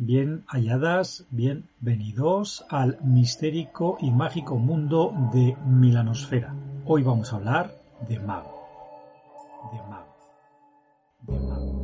Bien halladas, bienvenidos al mistérico y mágico mundo de Milanosfera. Hoy vamos a hablar de mago. De mago. De mago.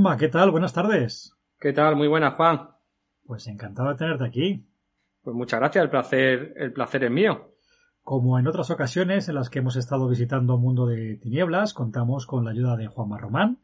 Juanma, ¿qué tal? Buenas tardes. ¿Qué tal? Muy buenas, Juan. Pues encantado de tenerte aquí. Pues muchas gracias, el placer, el placer es mío. Como en otras ocasiones en las que hemos estado visitando Mundo de Tinieblas, contamos con la ayuda de Juanma Román,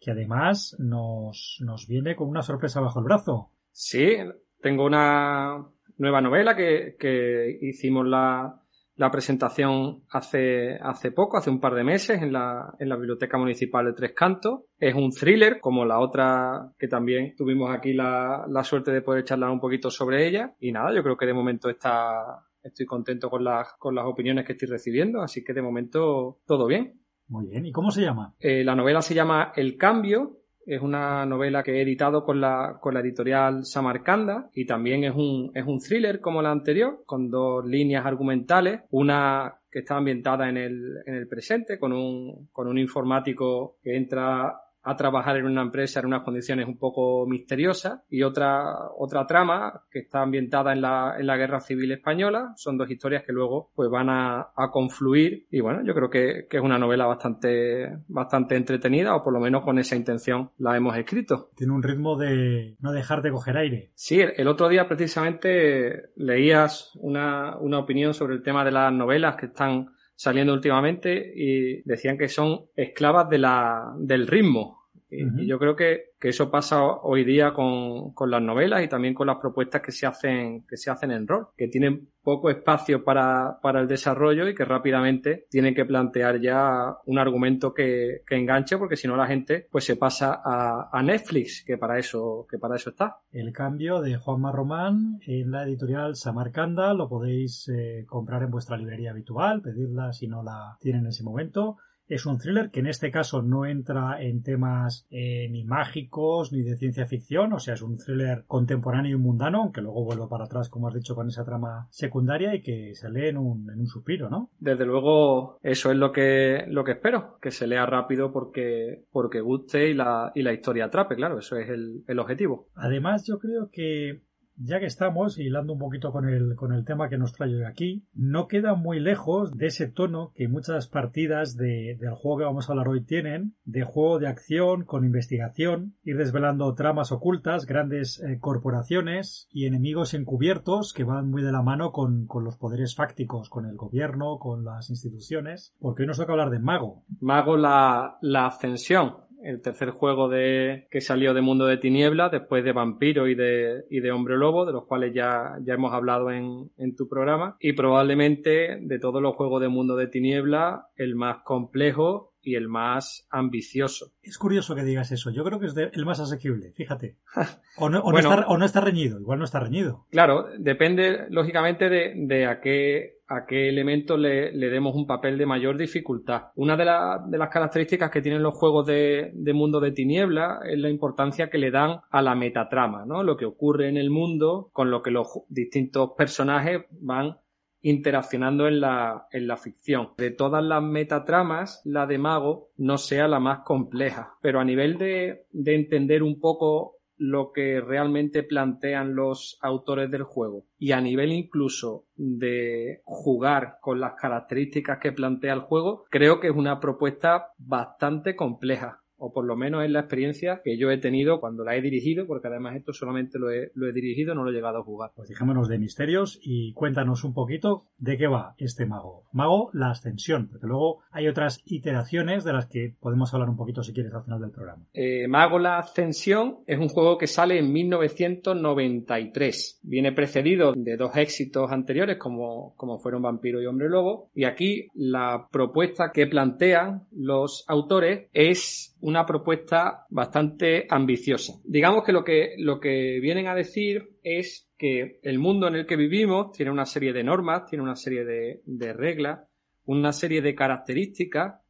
que además nos, nos viene con una sorpresa bajo el brazo. Sí, tengo una nueva novela que, que hicimos la, la presentación hace, hace poco, hace un par de meses, en la, en la Biblioteca Municipal de Tres Cantos. Es un thriller, como la otra que también tuvimos aquí la, la suerte de poder charlar un poquito sobre ella. Y nada, yo creo que de momento está, estoy contento con las, con las opiniones que estoy recibiendo, así que de momento todo bien. Muy bien, ¿y cómo se llama? Eh, la novela se llama El Cambio es una novela que he editado con la, con la editorial Samarcanda y también es un, es un thriller como la anterior, con dos líneas argumentales, una que está ambientada en el, en el presente, con un, con un informático que entra a trabajar en una empresa en unas condiciones un poco misteriosas y otra, otra trama que está ambientada en la, en la Guerra Civil Española. Son dos historias que luego pues van a, a confluir y bueno, yo creo que, que, es una novela bastante, bastante entretenida o por lo menos con esa intención la hemos escrito. Tiene un ritmo de no dejar de coger aire. Sí, el, el otro día precisamente leías una, una opinión sobre el tema de las novelas que están saliendo últimamente y decían que son esclavas de la, del ritmo. Y, uh -huh. y yo creo que, que, eso pasa hoy día con, con, las novelas y también con las propuestas que se hacen, que se hacen en rol, que tienen poco espacio para, para el desarrollo y que rápidamente tienen que plantear ya un argumento que, que enganche porque si no la gente pues se pasa a, a, Netflix, que para eso, que para eso está. El cambio de Juanma Román en la editorial Samarcanda lo podéis eh, comprar en vuestra librería habitual, pedirla si no la tienen en ese momento. Es un thriller que en este caso no entra en temas eh, ni mágicos ni de ciencia ficción, o sea, es un thriller contemporáneo y mundano, aunque luego vuelvo para atrás, como has dicho, con esa trama secundaria y que se lee en un, en un suspiro, ¿no? Desde luego, eso es lo que, lo que espero, que se lea rápido porque, porque guste y la, y la historia atrape, claro, eso es el, el objetivo. Además, yo creo que ya que estamos hilando un poquito con el, con el tema que nos trae hoy aquí, no queda muy lejos de ese tono que muchas partidas de, del juego que vamos a hablar hoy tienen, de juego de acción con investigación, ir desvelando tramas ocultas, grandes eh, corporaciones y enemigos encubiertos que van muy de la mano con, con, los poderes fácticos, con el gobierno, con las instituciones, porque hoy nos toca hablar de Mago. Mago la, la ascensión, el tercer juego de que salió de Mundo de Tiniebla, después de Vampiro y de, y de Hombre Lobo, de los cuales ya, ya hemos hablado en, en tu programa. Y probablemente de todos los juegos de Mundo de Tiniebla, el más complejo y el más ambicioso. Es curioso que digas eso. Yo creo que es de, el más asequible, fíjate. O no, o, bueno, no está, o no, está, reñido, igual no está reñido. Claro, depende lógicamente de, de a qué a qué elemento le, le, demos un papel de mayor dificultad. Una de, la, de las características que tienen los juegos de, de, mundo de tiniebla es la importancia que le dan a la metatrama, ¿no? Lo que ocurre en el mundo con lo que los distintos personajes van interaccionando en la, en la ficción. De todas las metatramas, la de Mago no sea la más compleja, pero a nivel de, de entender un poco lo que realmente plantean los autores del juego y a nivel incluso de jugar con las características que plantea el juego, creo que es una propuesta bastante compleja. O por lo menos es la experiencia que yo he tenido cuando la he dirigido, porque además esto solamente lo he, lo he dirigido, no lo he llegado a jugar. Pues dejémonos de misterios y cuéntanos un poquito de qué va este mago. Mago, la ascensión, porque luego hay otras iteraciones de las que podemos hablar un poquito si quieres al final del programa. Eh, mago, la ascensión es un juego que sale en 1993. Viene precedido de dos éxitos anteriores como, como fueron Vampiro y Hombre Lobo. Y aquí la propuesta que plantean los autores es una propuesta bastante ambiciosa. Digamos que lo que, lo que vienen a decir es que el mundo en el que vivimos tiene una serie de normas, tiene una serie de reglas, una serie de características,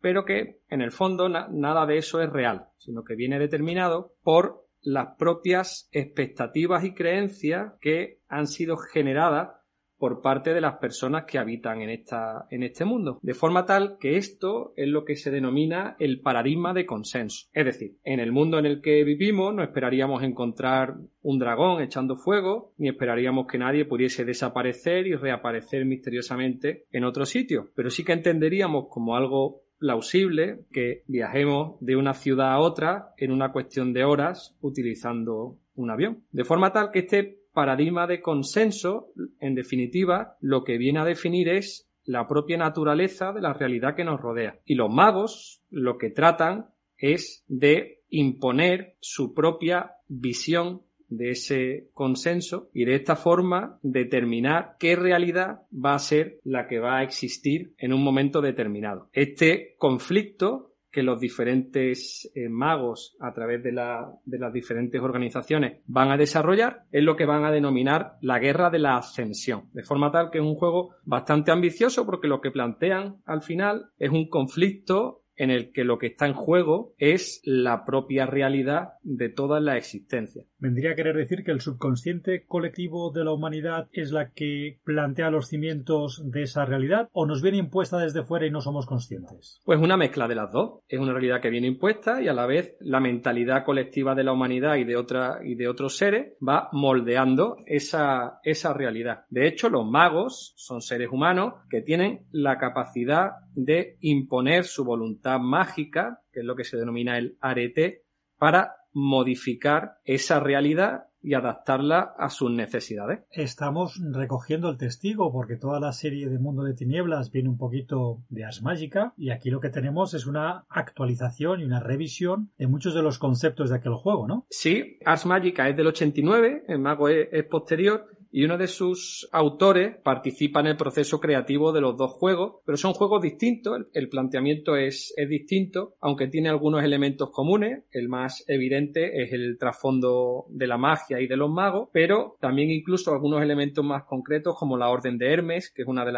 pero que en el fondo nada de eso es real, sino que viene determinado por las propias expectativas y creencias que han sido generadas por parte de las personas que habitan en, esta, en este mundo. De forma tal que esto es lo que se denomina el paradigma de consenso. Es decir, en el mundo en el que vivimos no esperaríamos encontrar un dragón echando fuego, ni esperaríamos que nadie pudiese desaparecer y reaparecer misteriosamente en otro sitio. Pero sí que entenderíamos como algo plausible que viajemos de una ciudad a otra en una cuestión de horas utilizando un avión. De forma tal que este paradigma de consenso, en definitiva, lo que viene a definir es la propia naturaleza de la realidad que nos rodea. Y los magos lo que tratan es de imponer su propia visión de ese consenso y de esta forma determinar qué realidad va a ser la que va a existir en un momento determinado. Este conflicto que los diferentes eh, magos a través de, de las diferentes organizaciones van a desarrollar es lo que van a denominar la guerra de la ascensión. De forma tal que es un juego bastante ambicioso porque lo que plantean al final es un conflicto en el que lo que está en juego es la propia realidad de toda la existencia. ¿Vendría a querer decir que el subconsciente colectivo de la humanidad es la que plantea los cimientos de esa realidad o nos viene impuesta desde fuera y no somos conscientes? Pues una mezcla de las dos. Es una realidad que viene impuesta y a la vez la mentalidad colectiva de la humanidad y de, otra, y de otros seres va moldeando esa, esa realidad. De hecho, los magos son seres humanos que tienen la capacidad de imponer su voluntad mágica, que es lo que se denomina el arete, para modificar esa realidad y adaptarla a sus necesidades. Estamos recogiendo el testigo porque toda la serie de Mundo de Tinieblas viene un poquito de Ars Magica y aquí lo que tenemos es una actualización y una revisión de muchos de los conceptos de aquel juego, ¿no? Sí, Ars Magica es del 89, el mago es posterior y uno de sus autores participa en el proceso creativo de los dos juegos, pero son juegos distintos, el planteamiento es, es distinto, aunque tiene algunos elementos comunes, el más evidente es el trasfondo de la magia y de los magos, pero también incluso algunos elementos más concretos como la Orden de Hermes, que es una de,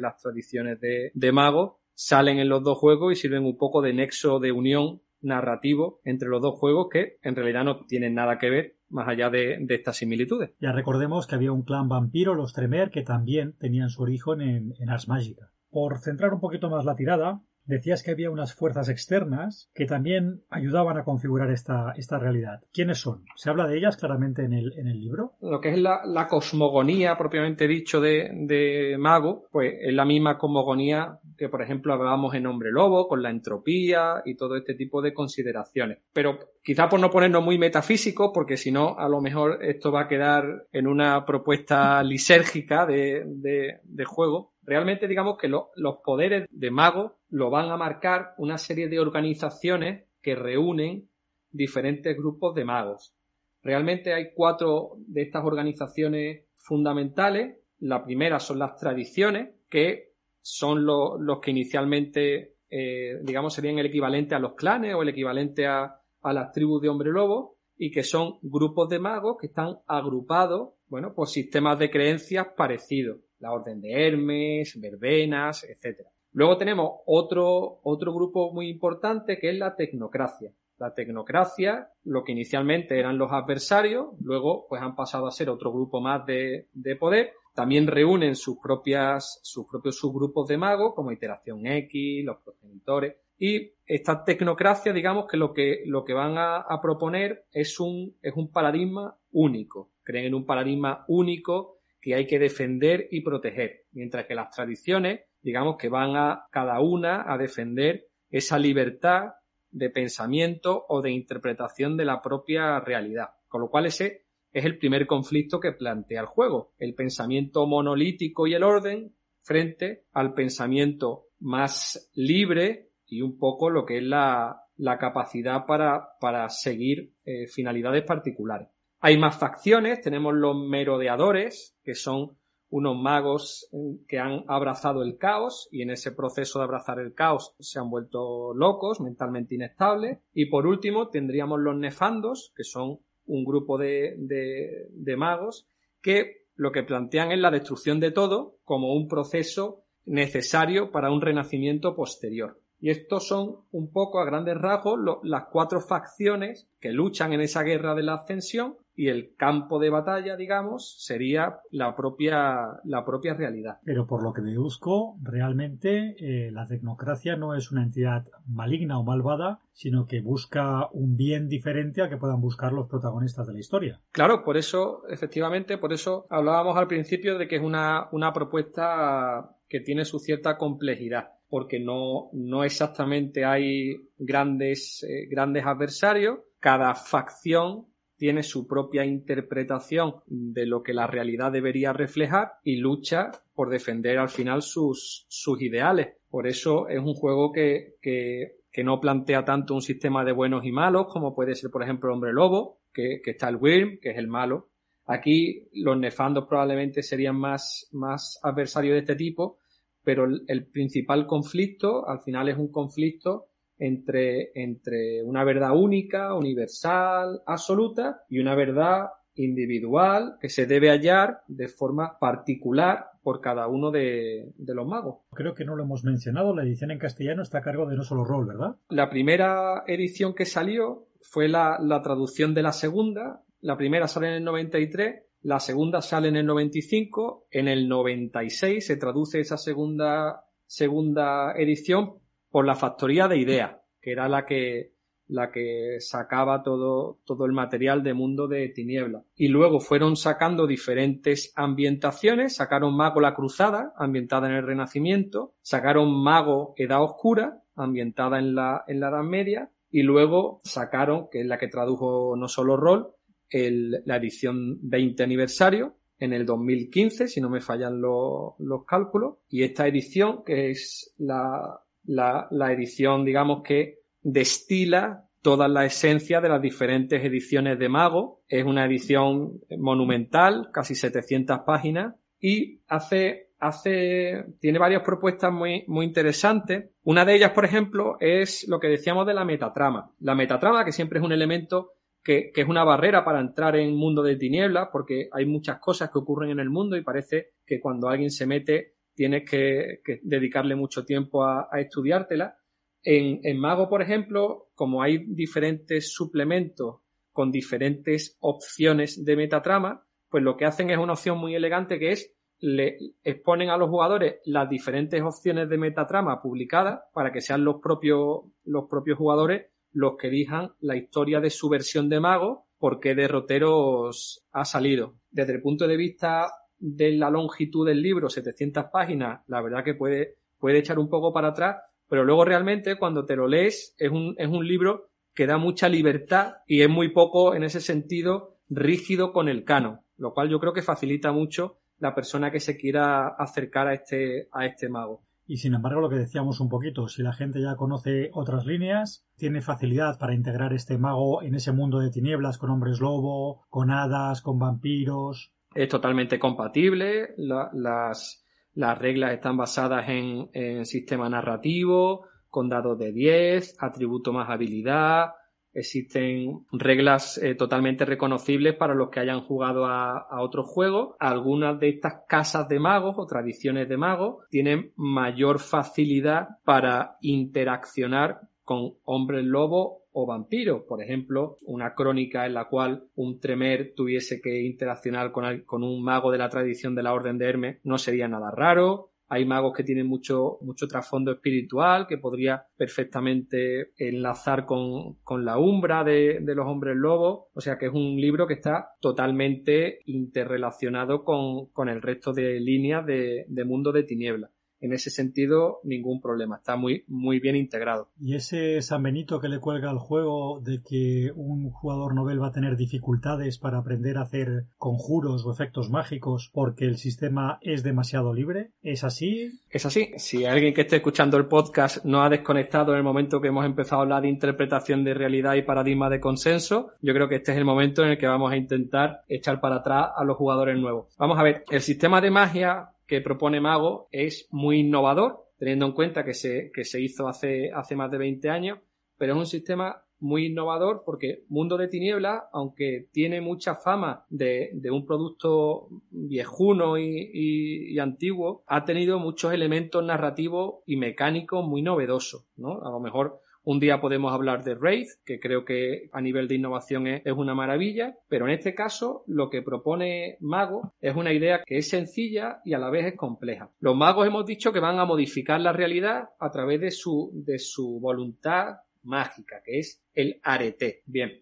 las tradiciones de, de magos, salen en los dos juegos y sirven un poco de nexo de unión narrativo entre los dos juegos que en realidad no tienen nada que ver más allá de, estas similitudes. Ya recordemos que había un clan vampiro, los Tremer, que también tenían su origen en, en Ars Magica. Por centrar un poquito más la tirada, decías que había unas fuerzas externas que también ayudaban a configurar esta, esta realidad. ¿Quiénes son? ¿Se habla de ellas claramente en el, en el libro? Lo que es la, la cosmogonía propiamente dicho de, de, Mago, pues es la misma cosmogonía que, por ejemplo, hablábamos en Hombre Lobo, con la entropía y todo este tipo de consideraciones. Pero quizá por no ponernos muy metafísicos, porque si no, a lo mejor esto va a quedar en una propuesta lisérgica de, de, de juego, realmente digamos que los poderes de mago lo van a marcar una serie de organizaciones que reúnen diferentes grupos de magos. Realmente hay cuatro de estas organizaciones fundamentales. La primera son las tradiciones, que son los que inicialmente, eh, digamos, serían el equivalente a los clanes o el equivalente a, a las tribus de hombre lobo, y que son grupos de magos que están agrupados, bueno, por sistemas de creencias parecidos la Orden de Hermes, verbenas, etc. Luego tenemos otro, otro grupo muy importante que es la tecnocracia. La tecnocracia, lo que inicialmente eran los adversarios, luego pues han pasado a ser otro grupo más de, de poder. También reúnen sus propias, sus propios subgrupos de magos, como Iteración X, los progenitores. Y esta tecnocracia, digamos que lo que, lo que van a, a proponer es un, es un paradigma único. Creen en un paradigma único que hay que defender y proteger, mientras que las tradiciones, digamos que van a cada una a defender esa libertad de pensamiento o de interpretación de la propia realidad. Con lo cual ese es el primer conflicto que plantea el juego, el pensamiento monolítico y el orden frente al pensamiento más libre y un poco lo que es la, capacidad para, para seguir eh, finalidades particulares. Hay más facciones, tenemos los merodeadores, que son unos magos eh, que han abrazado el caos y en ese proceso de abrazar el caos se han vuelto locos, mentalmente inestables. Y por último tendríamos los nefandos, que son un grupo de, de, magos que lo que plantean es la destrucción de todo como un proceso necesario para un renacimiento posterior. Y estos son un poco a grandes rasgos las cuatro facciones que luchan en esa guerra de la ascensión y el campo de batalla, digamos, sería la propia, la propia realidad. Pero por lo que deduzco, realmente eh, la tecnocracia no es una entidad maligna o malvada, sino que busca un bien diferente al que puedan buscar los protagonistas de la historia. Claro, por eso, efectivamente, por eso hablábamos al principio de que es una, una propuesta que tiene su cierta complejidad porque no, no exactamente hay grandes, eh, grandes adversarios. Cada facción tiene su propia interpretación de lo que la realidad debería reflejar y lucha por defender al final sus, sus ideales. Por eso es un juego que, que, que, no plantea tanto un sistema de buenos y malos como puede ser, por ejemplo, Hombre Lobo, que, que está el Wyrm, que es el malo. Aquí los nefandos probablemente serían más, más adversarios de este tipo, pero el, el principal conflicto al final es un conflicto entre, entre una verdad única, universal, absoluta y una verdad individual que se debe hallar de forma particular por cada uno de, los magos. Creo que no lo hemos mencionado, la edición en castellano está a cargo de No Solo Roll, ¿verdad? La primera edición que salió fue la, la traducción de la segunda, la primera sale en el 93, la segunda sale en el 95, en el 96 se traduce esa segunda, segunda edición por la factoría de ideas, que era la que, la que sacaba todo, todo el material de Mundo de Tiniebla. Y luego fueron sacando diferentes ambientaciones, sacaron Mago la Cruzada, ambientada en el Renacimiento, sacaron Mago Edad Oscura, ambientada en la, en la Edad Media, y luego sacaron, que es la que tradujo no solo Rol, el, la edición 20 aniversario, en el 2015, si no me fallan los cálculos, y esta edición, que es la, la, la edición, digamos, que destila toda la esencia de las diferentes ediciones de Mago. Es una edición monumental, casi 700 páginas, y hace, hace, tiene varias propuestas muy, muy interesantes. Una de ellas, por ejemplo, es lo que decíamos de la metatrama. La metatrama, que siempre es un elemento que, que, es una barrera para entrar en un mundo de tinieblas, porque hay muchas cosas que ocurren en el mundo y parece que cuando alguien se mete tienes que, dedicarle mucho tiempo a, estudiártela. En, Mago, por ejemplo, como hay diferentes suplementos con diferentes opciones de metatrama, pues lo que hacen es una opción muy elegante que es le exponen a los jugadores las diferentes opciones de metatrama publicadas para que sean los propios, los propios jugadores los que dijan la historia de su versión de mago, por qué derroteros ha salido. Desde el punto de vista de la longitud del libro, 700 páginas, la verdad que puede, puede echar un poco para atrás, pero luego realmente cuando te lo lees es un, es un libro que da mucha libertad y es muy poco en ese sentido rígido con el canon, lo cual yo creo que facilita mucho la persona que se quiera acercar a este, a este mago. Y sin embargo, lo que decíamos un poquito, si la gente ya conoce otras líneas, tiene facilidad para integrar este mago en ese mundo de tinieblas con hombres lobo, con hadas, con vampiros es totalmente compatible, las, las reglas están basadas en, en sistema narrativo, con dados de 10, atributo más habilidad, existen reglas eh, totalmente reconocibles para los que hayan jugado a, a, otros juegos. Algunas de estas casas de magos o tradiciones de magos tienen mayor facilidad para interaccionar con hombres lobo o vampiros. Por ejemplo, una crónica en la cual un Tremer tuviese que interaccionar con, con un mago de la tradición de la Orden de Hermes no sería nada raro. Hay magos que tienen mucho, mucho trasfondo espiritual que podría perfectamente enlazar con, con la umbra de, de, los hombres lobos. O sea que es un libro que está totalmente interrelacionado con, con el resto de líneas de, de mundo de tiniebla. En ese sentido ningún problema, está muy, muy bien integrado. ¿Y ese San Benito que le cuelga al juego de que un jugador novel va a tener dificultades para aprender a hacer conjuros o efectos mágicos porque el sistema es demasiado libre? ¿Es así? Es así. Si alguien que esté escuchando el podcast no ha desconectado en el momento que hemos empezado a hablar de interpretación de realidad y paradigma de consenso, yo creo que este es el momento en el que vamos a intentar echar para atrás a los jugadores nuevos. Vamos a ver, el sistema de magia que propone Mago es muy innovador, teniendo en cuenta que se, que se hizo hace, hace más de 20 años, pero es un sistema muy innovador porque Mundo de Tinieblas, aunque tiene mucha fama de, de un producto viejuno y, y, antiguo, ha tenido muchos elementos narrativos y mecánicos muy novedosos, ¿no? A lo mejor un día podemos hablar de Wraith, que creo que a nivel de innovación es, una maravilla, pero en este caso lo que propone Mago es una idea que es sencilla y a la vez es compleja. Los magos hemos dicho que van a modificar la realidad a través de su, de su voluntad mágica, que es el arete. Bien,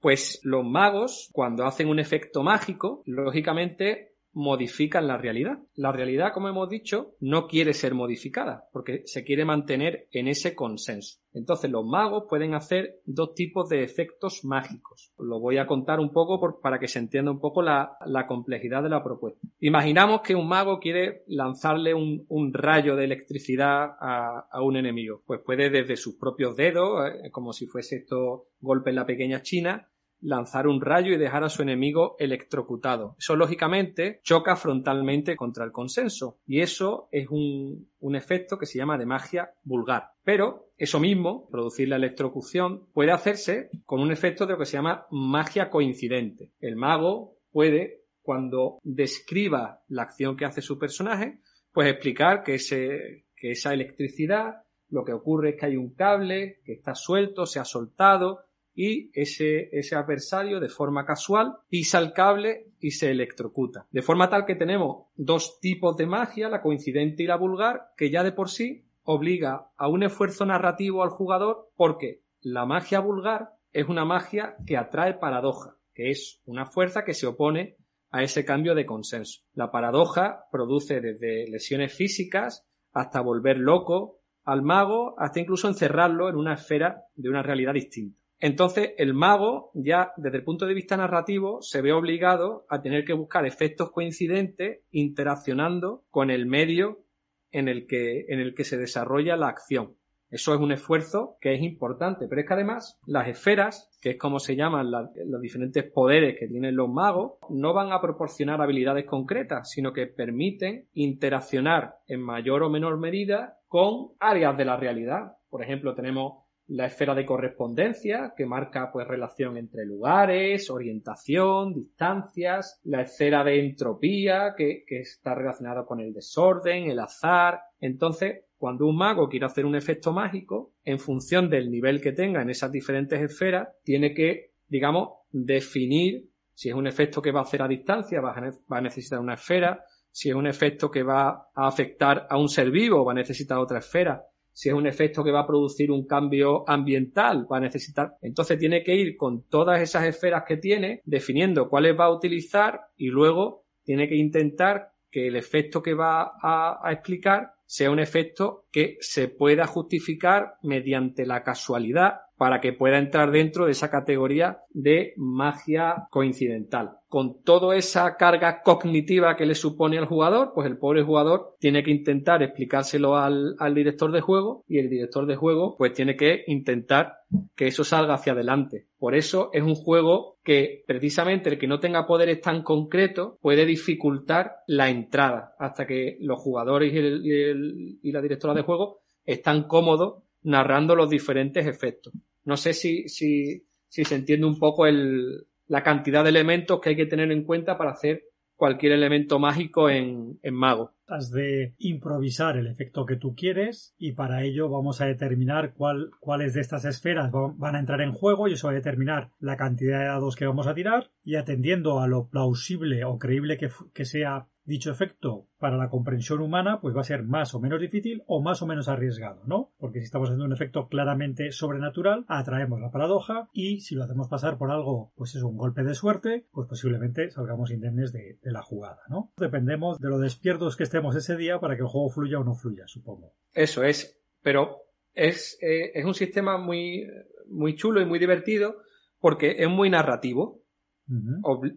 pues los magos, cuando hacen un efecto mágico, lógicamente modifican la realidad. La realidad, como hemos dicho, no quiere ser modificada, porque se quiere mantener en ese consenso. Entonces los magos pueden hacer dos tipos de efectos mágicos. Lo voy a contar un poco para que se entienda un poco la, complejidad de la propuesta. Imaginamos que un mago quiere lanzarle un, rayo de electricidad a, un enemigo. Pues puede desde sus propios dedos, eh, como si fuese esto golpe en la pequeña china, lanzar un rayo y dejar a su enemigo electrocutado. Eso lógicamente choca frontalmente contra el consenso y eso es un, un efecto que se llama de magia vulgar. Pero eso mismo, producir la electrocución, puede hacerse con un efecto de lo que se llama magia coincidente. El mago puede, cuando describa la acción que hace su personaje, pues explicar que, ese, que esa electricidad lo que ocurre es que hay un cable que está suelto, se ha soltado, y ese, ese adversario de forma casual pisa el cable y se electrocuta. De forma tal que tenemos dos tipos de magia, la coincidente y la vulgar, que ya de por sí obliga a un esfuerzo narrativo al jugador porque la magia vulgar es una magia que atrae paradoja, que es una fuerza que se opone a ese cambio de consenso. La paradoja produce desde lesiones físicas hasta volver loco al mago, hasta incluso encerrarlo en una esfera de una realidad distinta. Entonces, el mago, ya desde el punto de vista narrativo, se ve obligado a tener que buscar efectos coincidentes interaccionando con el medio en el que, en el que se desarrolla la acción. Eso es un esfuerzo que es importante, pero es que además las esferas, que es como se llaman los diferentes poderes que tienen los magos, no van a proporcionar habilidades concretas, sino que permiten interaccionar en mayor o menor medida con áreas de la realidad. Por ejemplo, tenemos la esfera de correspondencia, que marca pues relación entre lugares, orientación, distancias, la esfera de entropía, que, que está relacionada con el desorden, el azar. Entonces, cuando un mago quiere hacer un efecto mágico, en función del nivel que tenga en esas diferentes esferas, tiene que, digamos, definir si es un efecto que va a hacer a distancia, va a necesitar una esfera, si es un efecto que va a afectar a un ser vivo, va a necesitar otra esfera si es un efecto que va a producir un cambio ambiental, va a necesitar. Entonces tiene que ir con todas esas esferas que tiene, definiendo cuáles va a utilizar y luego tiene que intentar que el efecto que va a, explicar sea un efecto que se pueda justificar mediante la casualidad para que pueda entrar dentro de esa categoría de magia coincidental. Con toda esa carga cognitiva que le supone al jugador, pues el pobre jugador tiene que intentar explicárselo al, director de juego y el director de juego pues tiene que intentar que eso salga hacia adelante. Por eso es un juego que precisamente el que no tenga poderes tan concretos puede dificultar la entrada hasta que los jugadores y la directora de juego están cómodos narrando los diferentes efectos. No sé si, si, si se entiende un poco el, la cantidad de elementos que hay que tener en cuenta para hacer cualquier elemento mágico en, en mago. Has de improvisar el efecto que tú quieres y para ello vamos a determinar cuál, cuáles de estas esferas van a entrar en juego y eso va a determinar la cantidad de dados que vamos a tirar y atendiendo a lo plausible o creíble que, que sea dicho efecto para la comprensión humana pues va a ser más o menos difícil o más o menos arriesgado, ¿no? Porque si estamos haciendo un efecto claramente sobrenatural, atraemos la paradoja y si lo hacemos pasar por algo, pues es un golpe de suerte, pues posiblemente salgamos indemnes de, la jugada, ¿no? Dependemos de lo despiertos que estemos ese día para que el juego fluya o no fluya, supongo. Eso es, pero es, eh, es un sistema muy, muy chulo y muy divertido porque es muy narrativo.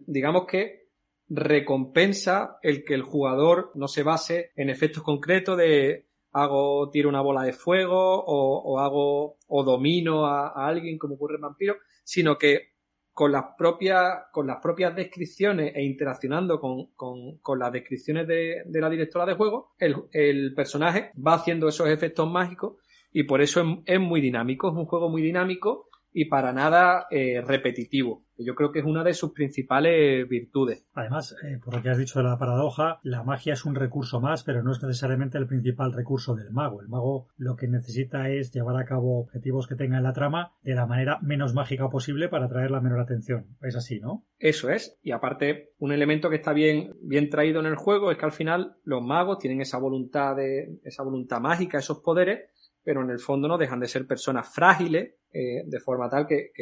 digamos que recompensa el que el jugador no se base en efectos concretos de hago, tiro una bola de fuego o, hago o domino a, alguien como ocurre en Vampiro, sino que con las propias, con las propias descripciones e interaccionando con, con, las descripciones de, de, la directora de juego, el, el, personaje va haciendo esos efectos mágicos y por eso es, es muy dinámico, es un juego muy dinámico y para nada eh, repetitivo. Yo creo que es una de sus principales virtudes. Además, eh, por lo que has dicho de la paradoja, la magia es un recurso más, pero no es necesariamente el principal recurso del mago. El mago lo que necesita es llevar a cabo objetivos que tenga en la trama de la manera menos mágica posible para atraer la menor atención. Es así, ¿no? Eso es. Y aparte, un elemento que está bien, bien traído en el juego es que al final los magos tienen esa voluntad de, esa voluntad mágica, esos poderes, pero en el fondo no dejan de ser personas frágiles, eh, de forma tal que,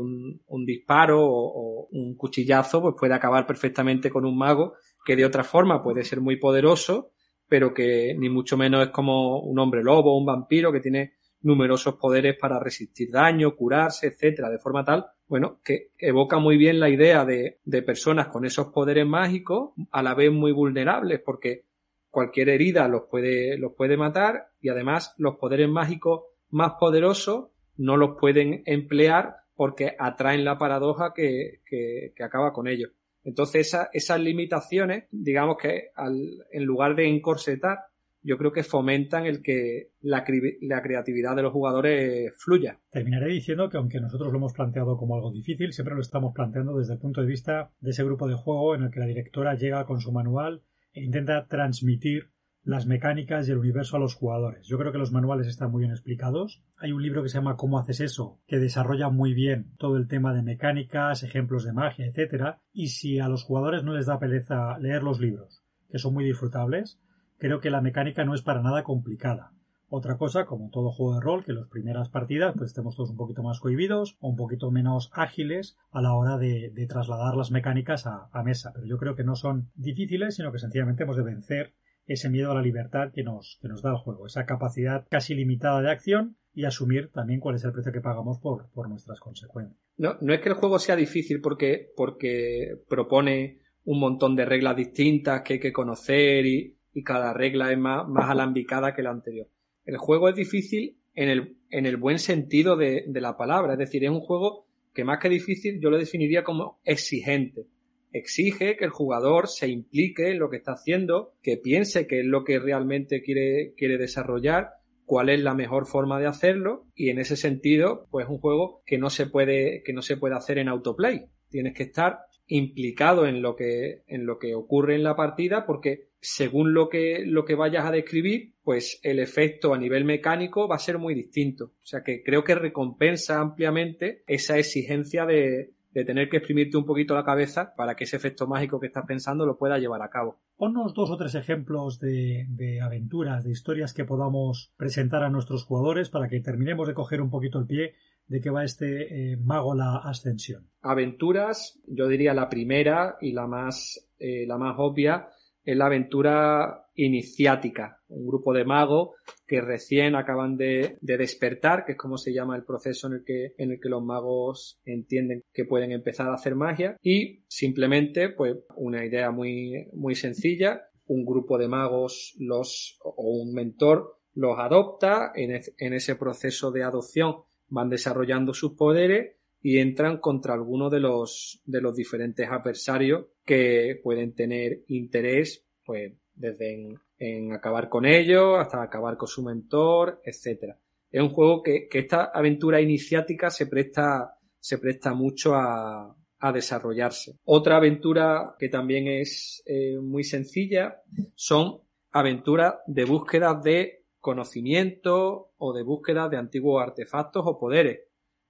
un, disparo o, un cuchillazo pues puede acabar perfectamente con un mago que de otra forma puede ser muy poderoso, pero que ni mucho menos es como un hombre lobo o un vampiro que tiene numerosos poderes para resistir daño, curarse, etcétera, de forma tal, bueno, que evoca muy bien la idea de, de personas con esos poderes mágicos, a la vez muy vulnerables, porque cualquier herida los puede, los puede matar y además los poderes mágicos más poderosos no los pueden emplear porque atraen la paradoja que, que, acaba con ellos. Entonces esas limitaciones, digamos que al, en lugar de encorsetar, yo creo que fomentan el que la, la, creatividad de los jugadores fluya. Terminaré diciendo que aunque nosotros lo hemos planteado como algo difícil, siempre lo estamos planteando desde el punto de vista de ese grupo de juego en el que la directora llega con su manual e intenta transmitir las mecánicas y el universo a los jugadores. Yo creo que los manuales están muy bien explicados. Hay un libro que se llama ¿Cómo haces eso? que desarrolla muy bien todo el tema de mecánicas, ejemplos de magia, etcétera. Y si a los jugadores no les da pereza leer los libros, que son muy disfrutables, creo que la mecánica no es para nada complicada. Otra cosa, como todo juego de rol, que en las primeras partidas pues estemos todos un poquito más cohibidos o un poquito menos ágiles a la hora de, trasladar las mecánicas a, mesa. Pero yo creo que no son difíciles, sino que sencillamente hemos de vencer ese miedo a la libertad que nos, que nos da el juego, esa capacidad casi limitada de acción y asumir también cuál es el precio que pagamos por, por nuestras consecuencias. No, es que el juego sea difícil porque, porque propone un montón de reglas distintas que hay que conocer y, cada regla es más alambicada que la anterior el juego es difícil en el, en el buen sentido de, la palabra. Es decir, es un juego que más que difícil yo lo definiría como exigente. Exige que el jugador se implique en lo que está haciendo, que piense qué es lo que realmente quiere, quiere desarrollar, cuál es la mejor forma de hacerlo y en ese sentido, pues es un juego que no se puede, que no se puede hacer en autoplay. Tienes que estar implicado en lo que, en lo que ocurre en la partida porque según lo que, lo que vayas a describir, pues el efecto a nivel mecánico va a ser muy distinto. O sea que creo que recompensa ampliamente esa exigencia de, de tener que exprimirte un poquito la cabeza para que ese efecto mágico que estás pensando lo pueda llevar a cabo. Ponnos dos o tres ejemplos de, de, aventuras, de historias que podamos presentar a nuestros jugadores para que terminemos de coger un poquito el pie de qué va este eh, mago la ascensión. Aventuras, yo diría la primera y la más, eh, la más obvia es la aventura iniciática, un grupo de magos que recién acaban de, despertar, que es como se llama el proceso en el que, en el que los magos entienden que pueden empezar a hacer magia. Y simplemente, pues, una idea muy, muy sencilla, un grupo de magos los, o un mentor los adopta, en, en ese proceso de adopción van desarrollando sus poderes y entran contra alguno de los, de los diferentes adversarios que pueden tener interés, pues, desde en, acabar con ellos hasta acabar con su mentor, etcétera. Es un juego que, que esta aventura iniciática se presta, se presta mucho a, a desarrollarse. Otra aventura que también es eh, muy sencilla son aventuras de búsqueda de conocimiento o de búsqueda de antiguos artefactos o poderes.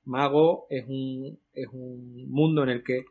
Mago es un, es un mundo en el que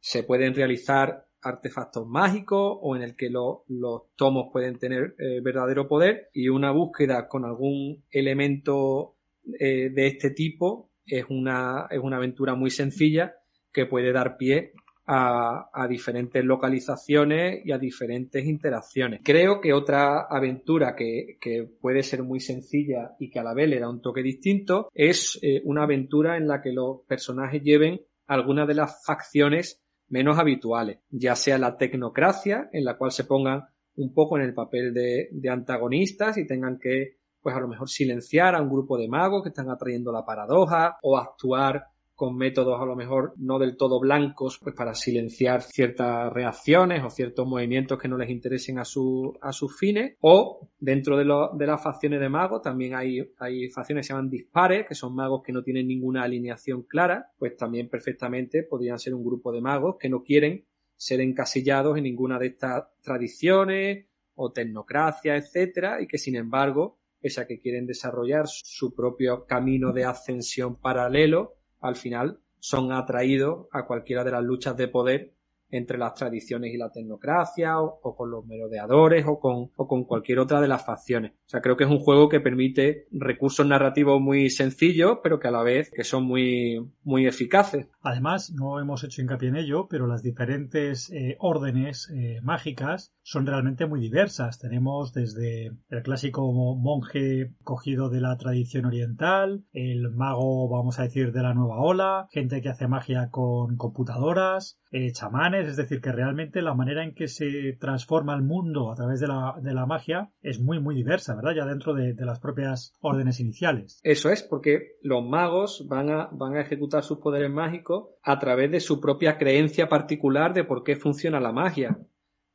se pueden realizar artefactos mágicos o en el que los tomos pueden tener eh, verdadero poder y una búsqueda con algún elemento eh, de este tipo es una, es una aventura muy sencilla que puede dar pie a, diferentes localizaciones y a diferentes interacciones. Creo que otra aventura que, que, puede ser muy sencilla y que a la vez le da un toque distinto es eh, una aventura en la que los personajes lleven algunas de las facciones menos habituales, ya sea la tecnocracia, en la cual se pongan un poco en el papel de, de antagonistas y tengan que, pues a lo mejor silenciar a un grupo de magos que están atrayendo la paradoja o actuar con métodos a lo mejor no del todo blancos, pues para silenciar ciertas reacciones o ciertos movimientos que no les interesen a, su, a sus fines. O dentro de, lo, de las facciones de magos también hay, hay facciones que se llaman dispares, que son magos que no tienen ninguna alineación clara, pues también perfectamente podrían ser un grupo de magos que no quieren ser encasillados en ninguna de estas tradiciones o tecnocracia, etcétera, y que sin embargo, pese a que quieren desarrollar su propio camino de ascensión paralelo, al final son atraídos a cualquiera de las luchas de poder entre las tradiciones y la tecnocracia o, con los merodeadores o con, o con cualquier otra de las facciones. O sea, creo que es un juego que permite recursos narrativos muy sencillos, pero que a la vez que son muy, muy eficaces. Además, no hemos hecho hincapié en ello, pero las diferentes eh, órdenes eh, mágicas son realmente muy diversas. Tenemos desde el clásico monje cogido de la tradición oriental, el mago, vamos a decir, de la nueva ola, gente que hace magia con computadoras, eh, chamanes, es decir, que realmente la manera en que se transforma el mundo a través de la, de la magia es muy, muy diversa, ¿verdad? Ya dentro de, de, las propias órdenes iniciales. Eso es, porque los magos van a, van a ejecutar sus poderes mágicos a través de su propia creencia particular de por qué funciona la magia.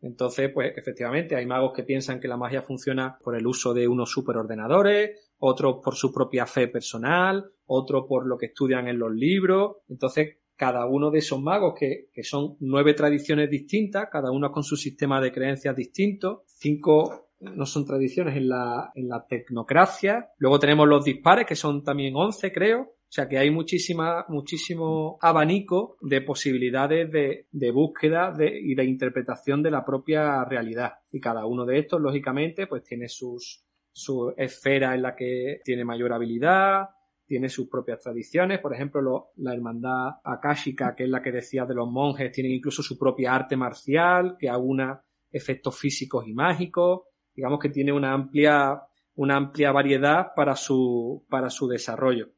Entonces, pues efectivamente, hay magos que piensan que la magia funciona por el uso de unos superordenadores, otros por su propia fe personal, otros por lo que estudian en los libros. Entonces, cada uno de esos magos, que, que son nueve tradiciones distintas, cada uno con su sistema de creencias distinto, cinco no son tradiciones en la, en la tecnocracia. Luego tenemos los dispares, que son también once, creo. O sea que hay muchísima, muchísimo abanico de posibilidades de, de búsqueda de, y de interpretación de la propia realidad. Y cada uno de estos, lógicamente, pues tiene sus, su esfera en la que tiene mayor habilidad, tiene sus propias tradiciones. Por ejemplo, lo, la hermandad akáshica, que es la que decía de los monjes, tiene incluso su propia arte marcial, que aúna efectos físicos y mágicos. Digamos que tiene una amplia, una amplia variedad para su, para su desarrollo.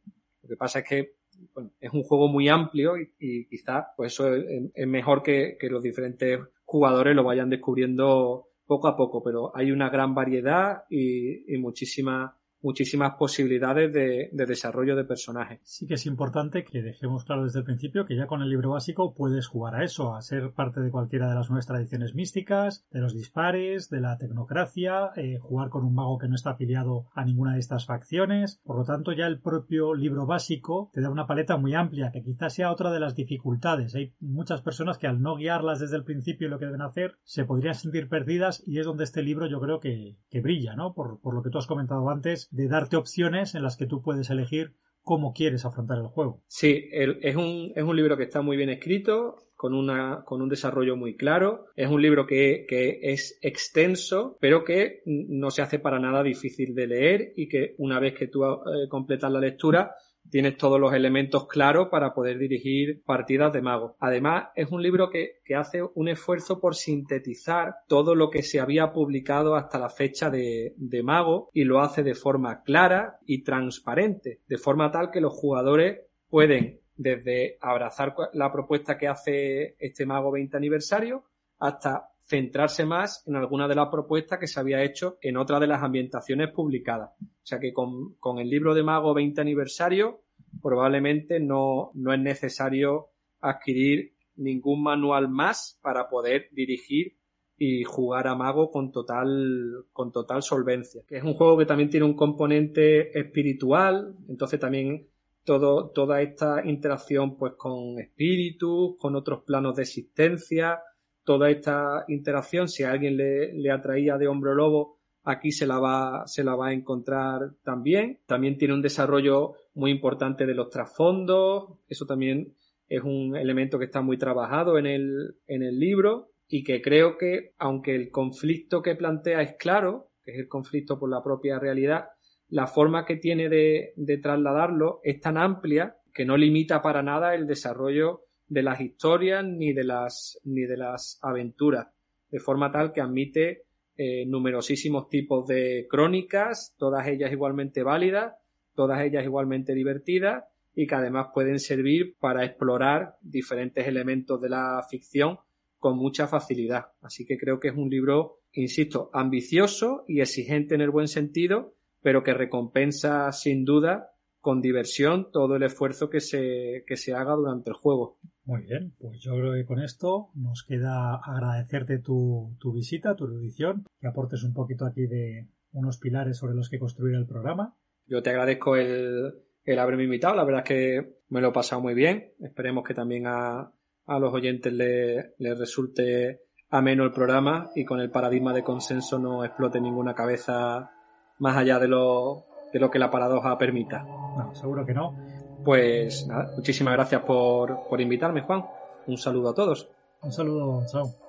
Que pasa es que bueno, es un juego muy amplio y, y quizás pues eso es, mejor que, que, los diferentes jugadores lo vayan descubriendo poco a poco, pero hay una gran variedad y, y muchísima muchísimas posibilidades de, de, desarrollo de personajes. Sí que es importante que dejemos claro desde el principio que ya con el libro básico puedes jugar a eso, a ser parte de cualquiera de las nuevas tradiciones místicas, de los dispares, de la tecnocracia, eh, jugar con un mago que no está afiliado a ninguna de estas facciones. Por lo tanto, ya el propio libro básico te da una paleta muy amplia, que quizás sea otra de las dificultades. Hay muchas personas que al no guiarlas desde el principio lo que deben hacer, se podrían sentir perdidas y es donde este libro yo creo que, que brilla, ¿no? Por, por lo que tú has comentado antes, de darte opciones en las que tú puedes elegir cómo quieres afrontar el juego. Sí, es, un, es un libro que está muy bien escrito, con, una, con un desarrollo muy claro. Es un libro que, que, es extenso, pero que no se hace para nada difícil de leer y que una vez que tú eh, completas la lectura, tienes todos los elementos claros para poder dirigir partidas de mago. Además, es un libro que, que, hace un esfuerzo por sintetizar todo lo que se había publicado hasta la fecha de, de mago y lo hace de forma clara y transparente, de forma tal que los jugadores pueden desde abrazar la propuesta que hace este mago 20 aniversario hasta centrarse más en alguna de las propuestas que se había hecho en otra de las ambientaciones publicadas. O sea que con, con el libro de Mago 20 aniversario probablemente no, no es necesario adquirir ningún manual más para poder dirigir y jugar a mago con total, con total solvencia. Es un juego que también tiene un componente espiritual, entonces también todo, toda esta interacción pues con espíritus, con otros planos de existencia, toda esta interacción, si alguien le, atraía de hombro lobo, aquí se la va, se la va a encontrar también. También tiene un desarrollo muy importante de los trasfondos, eso también es un elemento que está muy trabajado en el, libro y que creo que, aunque el conflicto que plantea es claro, que es el conflicto por la propia realidad, la forma que tiene de trasladarlo es tan amplia que no limita para nada el desarrollo de las historias ni de las, ni de las aventuras, de forma tal que admite eh, numerosísimos tipos de crónicas, todas ellas igualmente válidas, todas ellas igualmente divertidas y que además pueden servir para explorar diferentes elementos de la ficción con mucha facilidad. Así que creo que es un libro, insisto, ambicioso y exigente en el buen sentido, pero que recompensa sin duda con diversión todo el esfuerzo que se, que se haga durante el juego. Muy bien, pues yo creo que con esto nos queda agradecerte tu, tu visita, tu erudición, que aportes un poquito aquí de unos pilares sobre los que construir el programa. Yo te agradezco el, el haberme invitado, la verdad es que me lo he pasado muy bien. Esperemos que también a, a los oyentes les le resulte ameno el programa y con el paradigma de consenso no explote ninguna cabeza más allá de lo, de lo que la paradoja permita. No, seguro que no. Pues nada, muchísimas gracias por, por invitarme, Juan. Un saludo a todos. Un saludo, chao.